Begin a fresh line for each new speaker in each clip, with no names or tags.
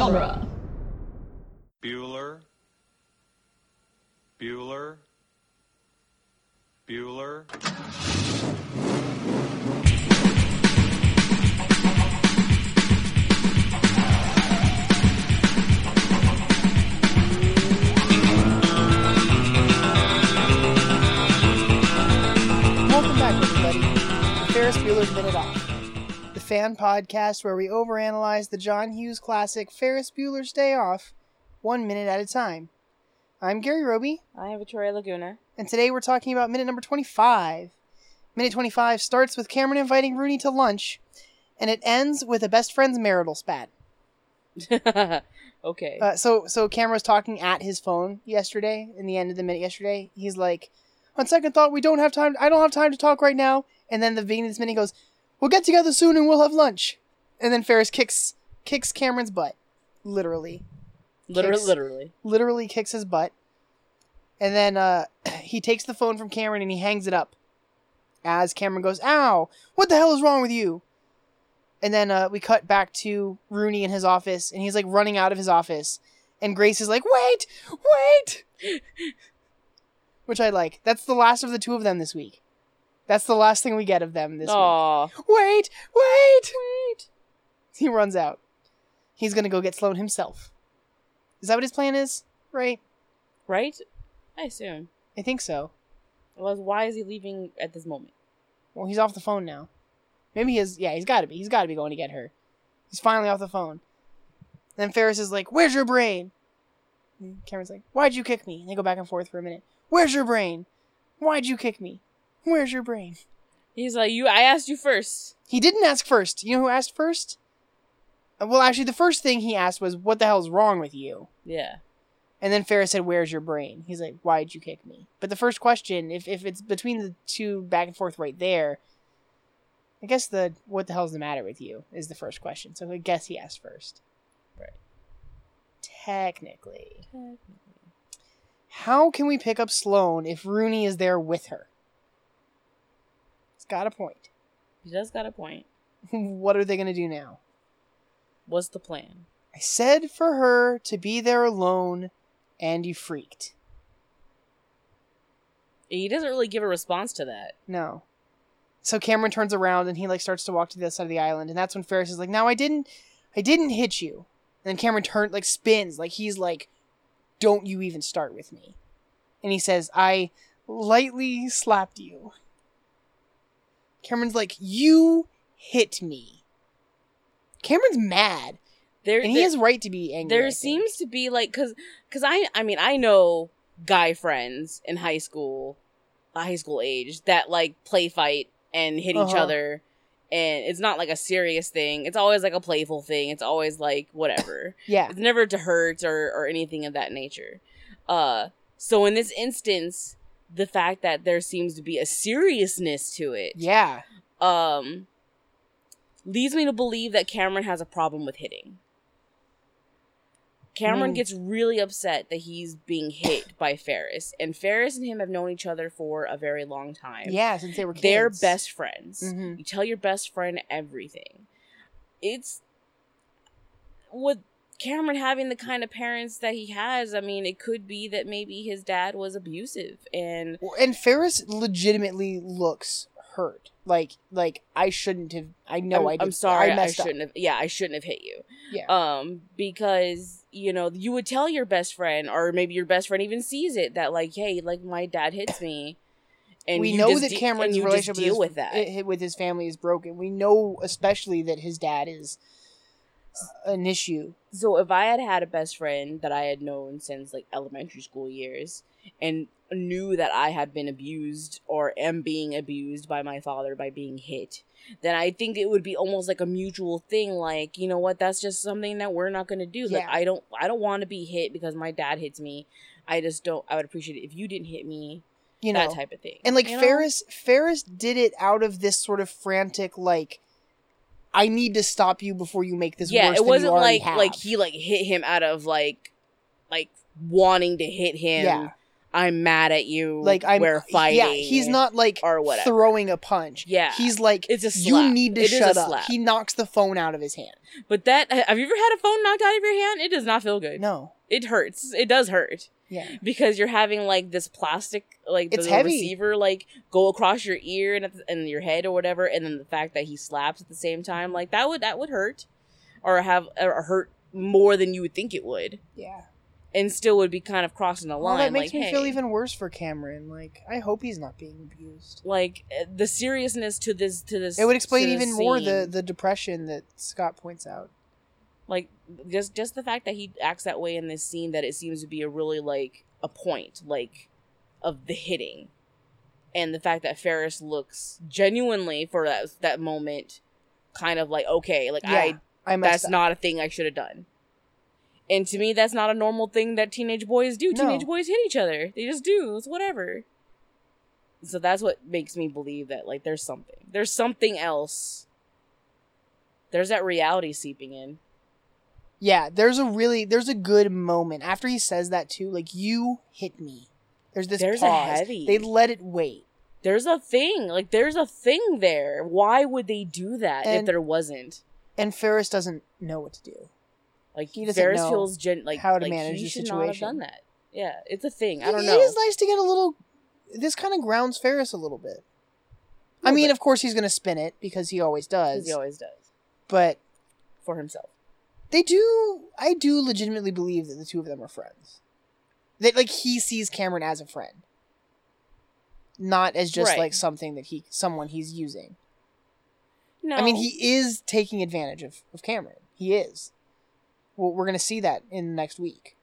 genre.
Bueller. Bueller. Bueller.
Welcome back, everybody, to Ferris Bueller's Minute Off, the fan podcast where we overanalyze the John Hughes classic Ferris Bueller's Day Off, one minute at a time. I'm Gary Roby,
I am Victoria Laguna.
and today we're talking about minute number 25. Minute 25 starts with Cameron inviting Rooney to lunch, and it ends with a best friend's marital spat.
okay.
Uh, so, so Cameron was talking at his phone yesterday, in the end of the minute yesterday. He's like, on second thought, we don't have time. I don't have time to talk right now. And then the beginning of this minute he goes, we'll get together soon and we'll have lunch. And then Ferris kicks kicks Cameron's butt, literally,
literally,
kicks-
literally.
literally kicks his butt. And then uh, he takes the phone from Cameron and he hangs it up. As Cameron goes, "Ow! What the hell is wrong with you?" And then uh, we cut back to Rooney in his office, and he's like running out of his office, and Grace is like, "Wait, wait!" Which I like. That's the last of the two of them this week. That's the last thing we get of them this
Aw.
week. Wait, wait, wait! He runs out. He's gonna go get Sloane himself. Is that what his plan is? Right?
Right? I assume.
I think so.
Well, why is he leaving at this moment?
Well, he's off the phone now. Maybe he is. Yeah, he's got to be. He's got to be going to get her. He's finally off the phone. Then Ferris is like, "Where's your brain?" And Cameron's like, "Why'd you kick me?" And they go back and forth for a minute. "Where's your brain? Why'd you kick me? Where's your brain?"
He's like, "You. I asked you first.
He didn't ask first. You know who asked first? Uh, Well, actually, the first thing he asked was, "What the hell's wrong with you?"
Yeah.
And then Ferris said, "Where's your brain?" He's like, "Why'd you kick me?" But the first question, if if it's between the two back and forth right there, I guess the "What the hell's the matter with you?" is the first question. So I guess he asked first.
Right.
Technically, how can we pick up Sloane if Rooney is there with her? Got a point.
He does got a point.
what are they gonna do now?
What's the plan?
I said for her to be there alone, and you freaked.
He doesn't really give a response to that.
No. So Cameron turns around and he like starts to walk to the other side of the island, and that's when Ferris is like, "Now I didn't, I didn't hit you." And then Cameron turns like spins, like he's like, "Don't you even start with me?" And he says, "I lightly slapped you." Cameron's like, "You hit me." Cameron's mad,
There,
and he
there-
has right to be angry.
There seems to be like because because i i mean i know guy friends in high school high school age that like play fight and hit each
Uh-huh.
other. And it's not like a serious thing. It's always like a playful thing. It's always like whatever.
Yeah,
it's never to hurt or or anything of that nature. Uh so in this instance the fact that there seems to be a seriousness to it
yeah,
um leads me to believe that Cameron has a problem with hitting. Cameron
Mm.
gets really upset that he's being hit by Ferris, and Ferris and him have known each other for a very long time.
yeah. Since they were kids.
They're best friends.
Mhm.
You tell your best friend everything. It's with Cameron having the kind of parents that he has, I mean, it could be that maybe his dad was abusive and
Well, and Ferris legitimately looks hurt. Like, like I shouldn't have. I know
I'm,
I did.
I'm sorry, I,
messed up.
shouldn't have. Yeah, I shouldn't have hit you.
Yeah.
Um, because you know you would tell your best friend, or maybe your best friend even sees it that like, hey, like my dad hits me, and
we
you
know
just
that Cameron's
you
relationship
just deal
with,
with that.
i- with his family is broken. We know especially that his dad is an issue.
So if I had had a best friend that I had known since like elementary school years, and knew that I had been abused or am being abused by my father by being hit, then I think it would be almost like a mutual thing. Like, you know what? That's just something that we're not going to do. Like, I don't, I don't want to be hit because my dad hits me. I just don't. I would appreciate it if you didn't hit me.
You know,
that type of thing.
and like
you know?
Ferris, Ferris did it out of this sort of frantic like. I need to stop you before you make this
yeah,
worse
it wasn't like
have.
like he like hit him out of like like wanting to hit him.
Yeah.
I'm mad at you.
Like I'm
we're fighting.
Yeah, he's not like
or whatever.
throwing a punch.
Yeah.
He's like
It's a slap.
you need to
It
shut up.
slap.
He knocks the phone out of his hand.
But that have you ever had a phone knocked out of your hand? It does not feel good.
No.
It hurts. It does hurt.
Yeah.
because you're having like this plastic like the receiver like go across your ear and, the- and your head or whatever and then the fact that he slaps at the same time like that would that would hurt or have or hurt more than you would think it would
Yeah.
and still would be kind of crossing the
Well,
line
that makes
like,
me feel even worse for Cameron. Like I hope he's not being abused.
like uh, the seriousness to this to this
It would explain even more the the depression that Scott points out.
Like just just the fact that he acts that way in this scene that it seems to be a really like a point like of the hitting. And the fact that Ferris looks genuinely for that that moment kind of like okay like
Yeah,
I
I
that's
up.
not a thing I should have done. And to me that's not a normal thing that teenage boys do.
No.
teenage boys hit each other. They just do. It's whatever. So that's what makes me believe that like there's something there's something else. There's that reality seeping in
Yeah, there's a really there's a good moment after he says that too. Like you hit me. There's this
There's a heavy-
They let it wait.
there's a thing like there's a thing there why would they do that if there wasn't
And Ferris doesn't know what to do.
like
He doesn't
Ferris
know
feels gen- like
how to
like,
manage
he
the
should not have done that yeah it's a thing i don't
It-
know
It is nice to get a little. This kind of grounds Ferris a little bit. I
Little
mean,
bit.
of course he's gonna spin it because he always does.
he always does
But
for himself
they do. I do legitimately believe that the two of them are friends. That like he sees Cameron as a friend, not as just
Right.
like something that he someone he's using.
no
I mean, he is taking advantage of, of Cameron. He is. Well, we're going to see that in the next week.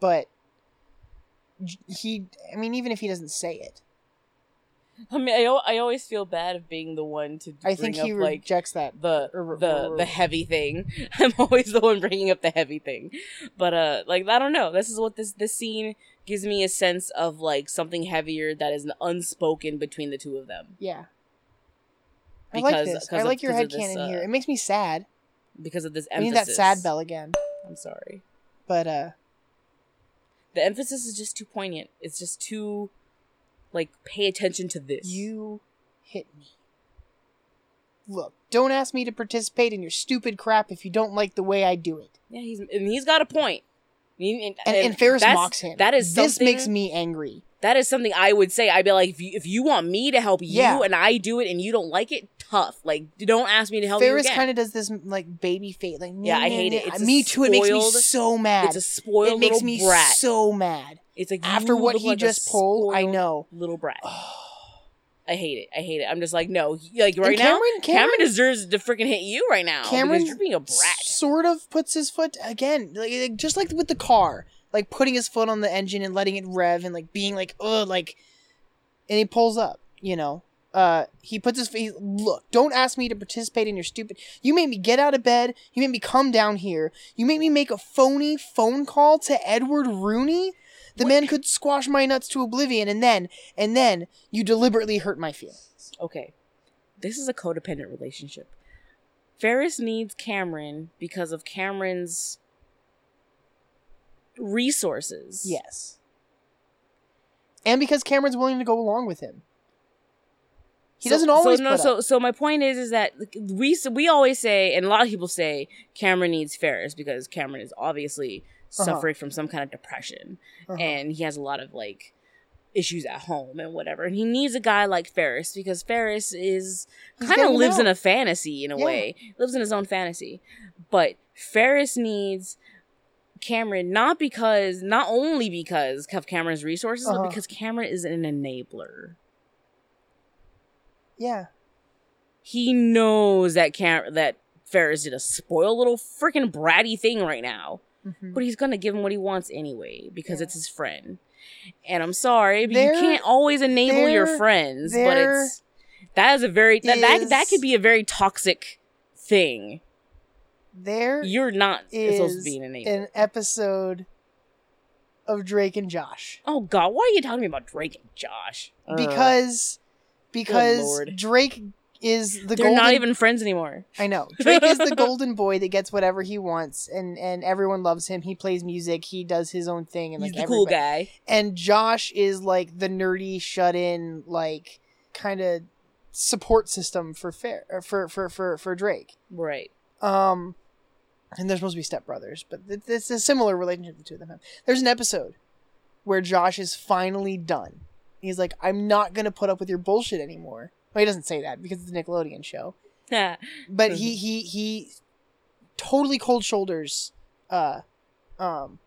But he, I mean, even if he doesn't say it,
i mean I, I always feel bad of being the one to
I think he
up like
rejects that.
the
or-
the
or-
the heavy thing. I'm always the one bringing up the heavy thing, but uh, like I don't know. This is what this this scene gives me a sense of like something heavier that is unspoken between the two of them
Yeah. I like this. I
because of-
like your
because of
headcanon
this,
here.
uh,
It makes me sad.
because of this
I
emphasis.
need that sad bell again.
I'm sorry.
But uh
The emphasis is just too poignant. It's just too like pay attention to this.
you hit me. Look, don't ask me to participate in your stupid crap if you don't like the way I do it.
yeah, he's and he's got a point. And,
And, and Ferris mocks him.
That is
this makes me angry.
That is something I would say. I'd be like, if you, if you want me to help you
Yeah.
and I do it and you don't like it, tough. Like, don't ask me to help
Ferris
you again.
kind of does this like baby face, like
Yeah, I hate it. It's
me too. It makes me so mad.
it's a spoiled
it makes
little
me
brat.
so mad.
it's like
After what he
like
just pulled, I know.
little brat. I hate it. I hate it. I'm just like, no, like right
And
now,
Cameron,
Cameron,
Cameron,
deserves to freaking hit you right now.
Cameron
you're being a brat.
sort of puts his foot again, like, just like with the car, like putting his foot on the engine and letting it rev and like being like, ugh, like, and he pulls up. You know, uh, he puts his face. Look, don't ask me to participate in your stupid. You made me get out of bed. You made me come down here. You made me make a phony phone call to Edward Rooney. The man could squash my nuts to oblivion, and then, and then you deliberately hurt my feelings.
okay, this is a codependent relationship. Ferris needs Cameron because of Cameron's resources.
Yes. And because Cameron's willing to go along with him. He
So-
doesn't always
So no. So
up.
so my point is is that we we always say, and a lot of people say, Cameron needs Ferris because Cameron is obviously
Uh-huh.
suffering from some kind of depression,
Uh-huh.
and he has a lot of like issues at home and whatever, and he needs a guy like Ferris because Ferris is kind of lives in a fantasy in a
Yeah.
way, lives in his own fantasy, but Ferris needs. Cameron, not because, not only because of Cameron's resources,
Uh-huh.
but because Cameron is an enabler.
yeah.
he knows that Cam- that Ferris did a spoiled little freaking bratty thing right now,
Mhm.
but he's gonna give him what he wants anyway because
Yeah.
it's his friend. And I'm sorry, but
There-
you can't always enable your friends. but it's that is a very that, that that
is-
could be a very toxic thing.
There
You're not supposed to
is
be an enabler.
an episode of Drake and Josh.
oh God, why are you talking about Drake and Josh?
Because because Drake is the
They're
golden
not even friends anymore.
I know. Drake is the golden boy that gets whatever he wants and and everyone loves him. He plays music, he does his own thing and
He's
like
the cool guy.
And Josh is like the nerdy shut in like kind of support system for fair for for for for Drake.
Right.
Um, and they're supposed to be stepbrothers, but it's a similar relationship the two of them have. There's an episode where Josh is finally done. He's like, I'm not gonna put up with your bullshit anymore. Well, he doesn't say that because it's a Nickelodeon show, but he he he totally cold shoulders uh um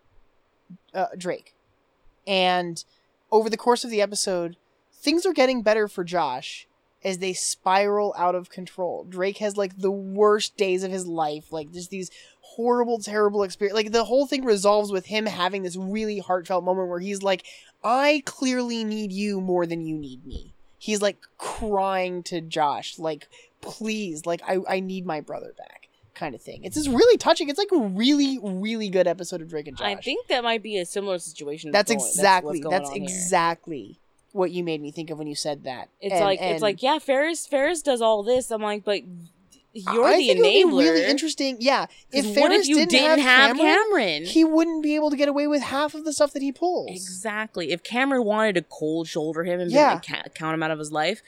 uh Drake. And over the course of the episode, things are getting better for Josh as they spiral out of control. Drake has like the worst days of his life, like just these horrible, terrible experience. Like the whole thing resolves with him having this really heartfelt moment where he's like, "I clearly need you more than you need me." He's like crying to Josh, like, "Please, like I I need my brother back." Kind of thing. It's just really touching. It's like a really, really good episode of Drake and Josh.
I think that might be a similar situation.
that's
going-
exactly that's,
here.
exactly what you made me think of when you said that.
It's
And-
like
and
it's like yeah, Ferris Ferris does all this. I'm like, but you're
I
the
think it would be really interesting. Yeah, if Ferris
what if you
didn't,
didn't, have,
Cameron,
Cameron?
he wouldn't be able to get away with half of the stuff that he pulls.
Exactly. If Cameron wanted to cold shoulder him and be-
Yeah.
ca- count him out of his life,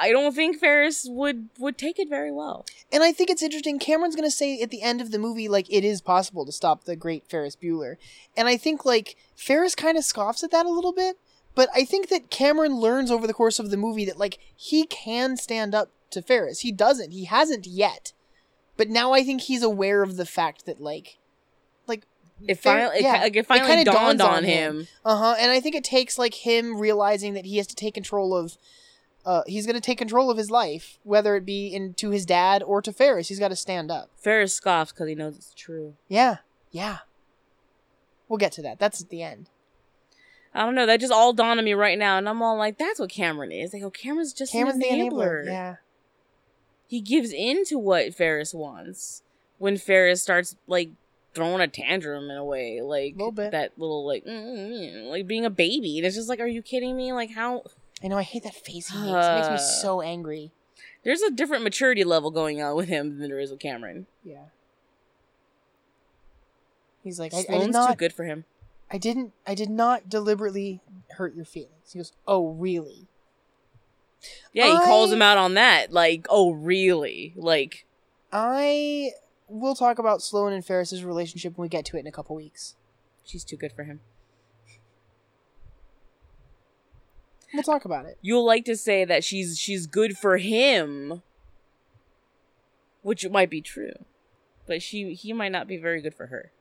I don't think Ferris would would take it very well.
And I think it's interesting. Cameron's going to say at the end of the movie, like, it is possible to stop the great Ferris Bueller. And I think, like, Ferris kind of scoffs at that a little bit. But I think that Cameron learns over the course of the movie that, like, he can stand up to Ferris. He doesn't. He hasn't yet. But now I think he's aware of the fact that, like, like,
It
Fer-
finally, it,
yeah,
ki- like, it finally
kinda
dawned
dawns
on,
on
him.
him. Uh huh. And I think it takes like him realizing that he has to take control of. Uh, he's going to take control of his life, whether it be in to his dad or to Ferris. He's got to stand up.
Ferris scoffs because he knows it's true.
Yeah, yeah. We'll get to that. That's at the end.
I don't know. That just all dawned on me right now, and I'm all like, "That's what Cameron is." Like, oh, Cameron's just
Cameron's
an
the
enabler.
enabler. Yeah,
He gives in to what Ferris wants when Ferris starts like throwing a tantrum in a way, like
bit.
that little like mm, mm, mm, like being a baby. And it's just like, are you kidding me? Like how
I know. I hate that face he makes. It makes me so angry.
there's a different maturity level going on with him than there is with Cameron.
Yeah. He's like, I, I did
Sloane's too good for him.
I didn't. I did not deliberately hurt your feelings. He goes, Oh, really?
Yeah, he calls him out on that. Like, oh really? Like,
I will talk about Sloane and Ferris's relationship when we get to it in a couple weeks.
she's too good for him.
We'll talk about it.
You'll like to say that she's she's good for him, which might be true, but she he might not be very good for her.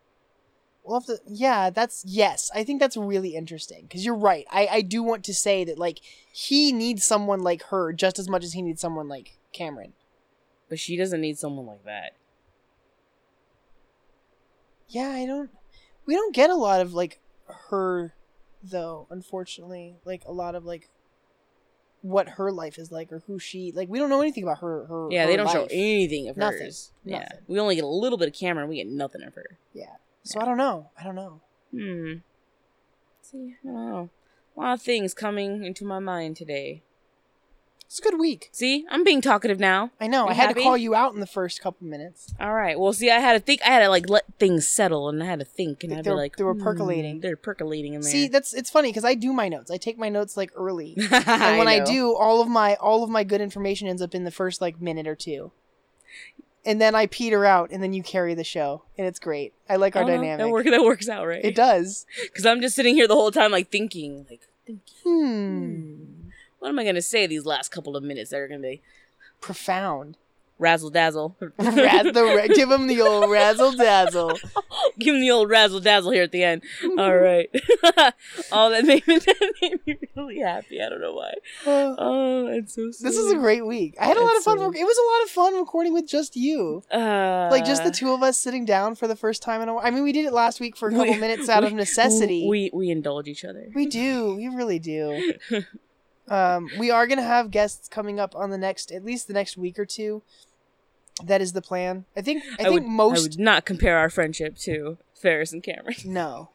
We'll have to. Yeah, that's yes. I think that's really interesting because you're right. I I do want to say that like he needs someone like her just as much as he needs someone like Cameron.
But she doesn't need someone like that.
Yeah, I don't. We don't get a lot of like her though. Unfortunately, like a lot of like what her life is like or who she like. We don't know anything about her. Her
Yeah,
her
they don't show anything of
Nothing.
hers. Yeah, we only get a little bit of Cameron. We get nothing of her.
Yeah. So I don't know. I don't know.
Hmm. See, I don't know. A lot of things coming into my mind today.
It's a good week.
See, I'm being talkative now.
I know.
You
I had
happy?
to call you out in the first couple minutes.
All right. Well, see, I had to think. I had to like let things settle, and I had to think, and
They-
I'd
they
be like,
they were
hmm,
percolating.
They're percolating in there.
See, that's it's funny because I do my notes. I take my notes like early, and
and
when I, do, all of my all of my good information ends up in the first like minute or two, and then I peter out, and then you carry the show, and it's great. I like our dynamic.
That, work, that works out right.
It does.
Because I'm just sitting here the whole time, like thinking, like, thinking,
Hmm.
hmm, what am I gonna say these last couple of minutes that are gonna be
Profound.
razzle dazzle?
Raz- the, ra- give him the old razzle dazzle.
Give him the old razzle dazzle here at the end. All right. oh, that made, me, that made me really happy. I don't know why. Oh, it's so sweet.
This is a great week. I had a lot of fun.
so-
rec- it was a lot of fun recording with just you.
Uh,
Like just the two of us sitting down for the first time in a while. I mean, we did it last week for a couple
We-
minutes out of necessity.
We we indulge each other.
We do. We really do. um, we are gonna have guests coming up on the next, at least the next week or two. That is the plan. I think. I, think
would,
most.
I would not compare our friendship to Ferris and Cameron.
No,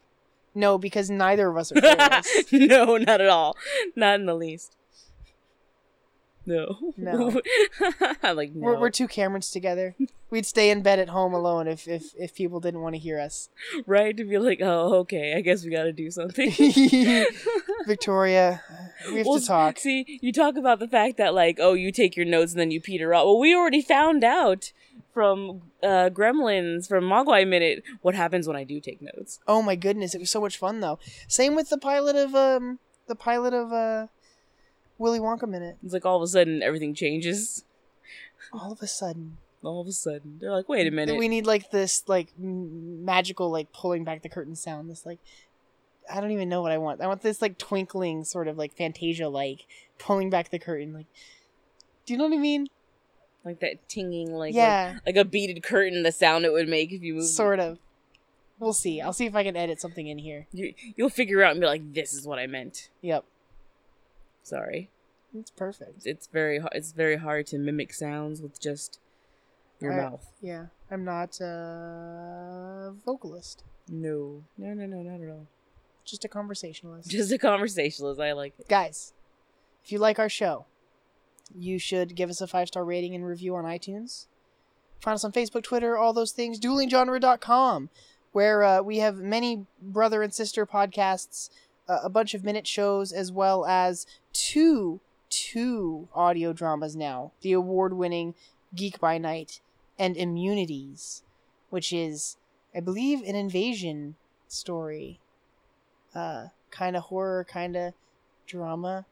no, because neither of us are famous.
no, not at all. Not in the least. No.
No.
Like, no.
We're, we're two Camerons together. We'd stay in bed at home alone if if, if people didn't want to hear us.
right? To be like, oh, okay, I guess we gotta do something.
Victoria, we have
Well,
to talk.
See, you talk about the fact that, like, oh, you take your notes and then you peter out. Well, we already found out from uh, Gremlins, from Mogwai Minute, what happens when I do take notes.
Oh my goodness, it was so much fun though. Same with the pilot of um the pilot of uh Willy Wonka minute.
It's like all of a sudden everything changes.
All of a sudden,
All of a sudden, they're like, wait a minute.
we need like this like m- magical like pulling back the curtain sound. This like I don't even know what I want. I want this like twinkling sort of like Fantasia like pulling back the curtain. Like, do you know what I mean?
like that tinging, like,
yeah,
like, like a beaded curtain, the sound it would make if you move.
sort of. We'll see. I'll see if I can edit something in here.
You, you'll figure out and be like, this is what I meant.
Yep,
Sorry.
it's perfect.
It's very, it's very hard to mimic sounds with just your
I-
mouth.
Yeah, I'm not a vocalist.
No, no, no, no, not at all.
Just a conversationalist.
Just a conversationalist. I like it.
guys, if you like our show, you should give us a five star rating and review on iTunes. Find us on Facebook, Twitter, all those things. DuelingGenre.com, where uh, we have many brother and sister podcasts, a bunch of minute shows, as well as two two audio dramas now. The award winning Geek by Night and Immunities, which is, I believe, an invasion story. Uh, kind of horror, kind of drama.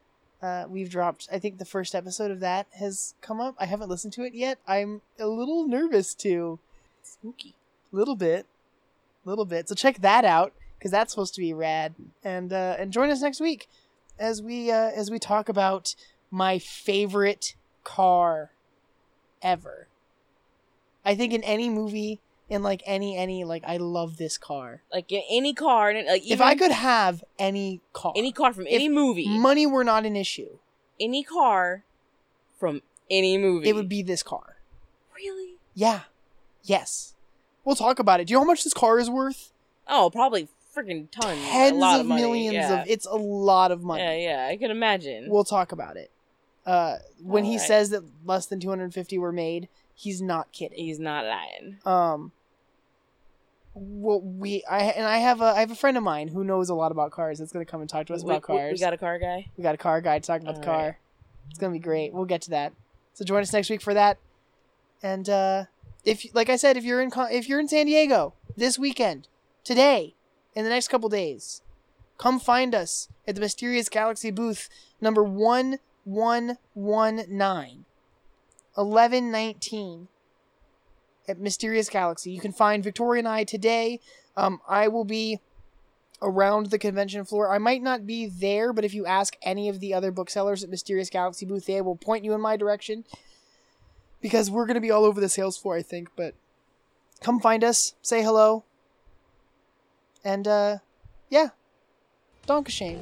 Uh, we've dropped. I think the first episode of that has come up. I haven't listened to it yet. I'm a little nervous to,
Spooky.
little bit, little bit. So check that out because that's supposed to be rad. And uh, and join us next week as we uh, as we talk about my favorite car ever. I think in any movie, in like any any like I love this car.
Like in any car, like
if I could have any car,
any car from any movie,
money were not an issue,
any car from any movie,
it would be this car.
really.
Yeah. Yes. We'll talk about it. Do you know how much this car is worth?
Oh, probably freaking tons,
Tens
a lot
of,
of,
millions
yeah.
of it's a lot of money.
Yeah, yeah, I can imagine.
We'll talk about it. Uh when he
Alright.
says that less than 250 were made, he's not kidding.
He's not lying.
Um well we I and I have a I have a friend of mine who knows a lot about cars that's going to come and talk to us
We,
about cars.
we got a car guy.
We got a car guy to talk about the car.
Alright.
It's gonna be great. We'll get to that. So join us next week for that. And uh, if, like I said, if you're in if you're in San Diego this weekend, today, in the next couple days, come find us at the Mysterious Galaxy booth number one one one nine. 1119 at Mysterious Galaxy. You can find Victoria and I today. Um, I will be around the convention floor. I might not be there, but if you ask any of the other booksellers at Mysterious Galaxy booth, they will point you in my direction. Because we're going to be all over the sales floor, I think. But come find us, say hello. And, uh, yeah. Danke
Schoen.